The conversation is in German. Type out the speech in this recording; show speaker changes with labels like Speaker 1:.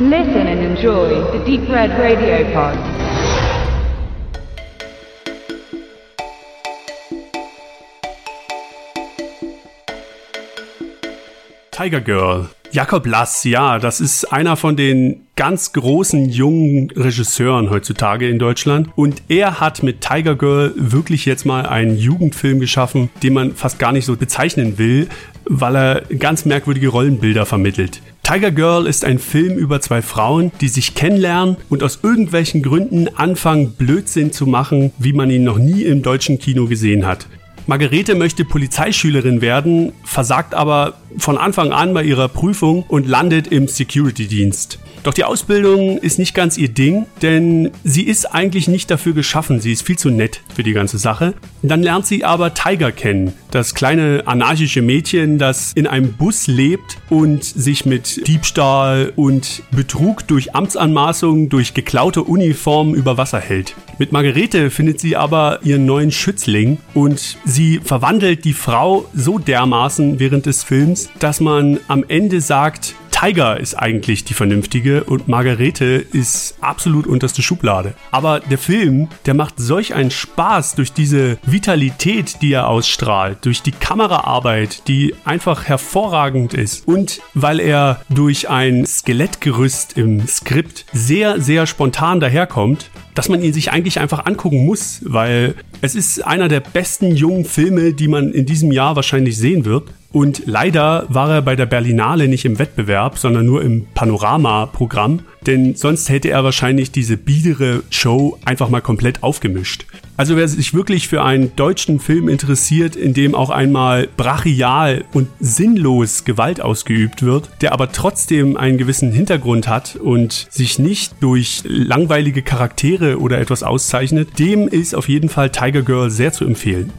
Speaker 1: Listen and enjoy the Deep Red Radio Pod.
Speaker 2: Tiger Girl. Jakob Lass, ja, das ist einer von den ganz großen jungen Regisseuren heutzutage in Deutschland. Und er hat mit Tiger Girl wirklich jetzt mal einen Jugendfilm geschaffen, den man fast gar nicht so bezeichnen will, weil er ganz merkwürdige Rollenbilder vermittelt. Tiger Girl ist ein Film über zwei Frauen, die sich kennenlernen und aus irgendwelchen Gründen anfangen, Blödsinn zu machen, wie man ihn noch nie im deutschen Kino gesehen hat. Margarete möchte Polizeischülerin werden, versagt aber von Anfang an bei ihrer Prüfung und landet im Security-Dienst. Doch die Ausbildung ist nicht ganz ihr Ding, denn sie ist eigentlich nicht dafür geschaffen. Sie ist viel zu nett für die ganze Sache. Dann lernt sie aber Tiger kennen, das kleine anarchische Mädchen, das in einem Bus lebt und sich mit Diebstahl und Betrug durch Amtsanmaßungen, durch geklaute Uniformen über Wasser hält. Mit Margarete findet sie aber ihren neuen Schützling und sie verwandelt die Frau so dermaßen während des Films, dass man am Ende sagt, Tiger ist eigentlich die vernünftige und Margarete ist absolut unterste Schublade. Aber der Film, der macht solch einen Spaß durch diese Vitalität, die er ausstrahlt, durch die Kameraarbeit, die einfach hervorragend ist und weil er durch ein Skelettgerüst im Skript sehr, sehr spontan daherkommt, dass man ihn sich eigentlich einfach angucken muss, weil es ist einer der besten jungen Filme, die man in diesem Jahr wahrscheinlich sehen wird. Und leider war er bei der Berlinale nicht im Wettbewerb, sondern nur im Panorama-Programm, denn sonst hätte er wahrscheinlich diese biedere Show einfach mal komplett aufgemischt. Also wer sich wirklich für einen deutschen Film interessiert, in dem auch einmal brachial und sinnlos Gewalt ausgeübt wird, der aber trotzdem einen gewissen Hintergrund hat und sich nicht durch langweilige Charaktere oder etwas auszeichnet, dem ist auf jeden Fall Tiger Girl sehr zu empfehlen.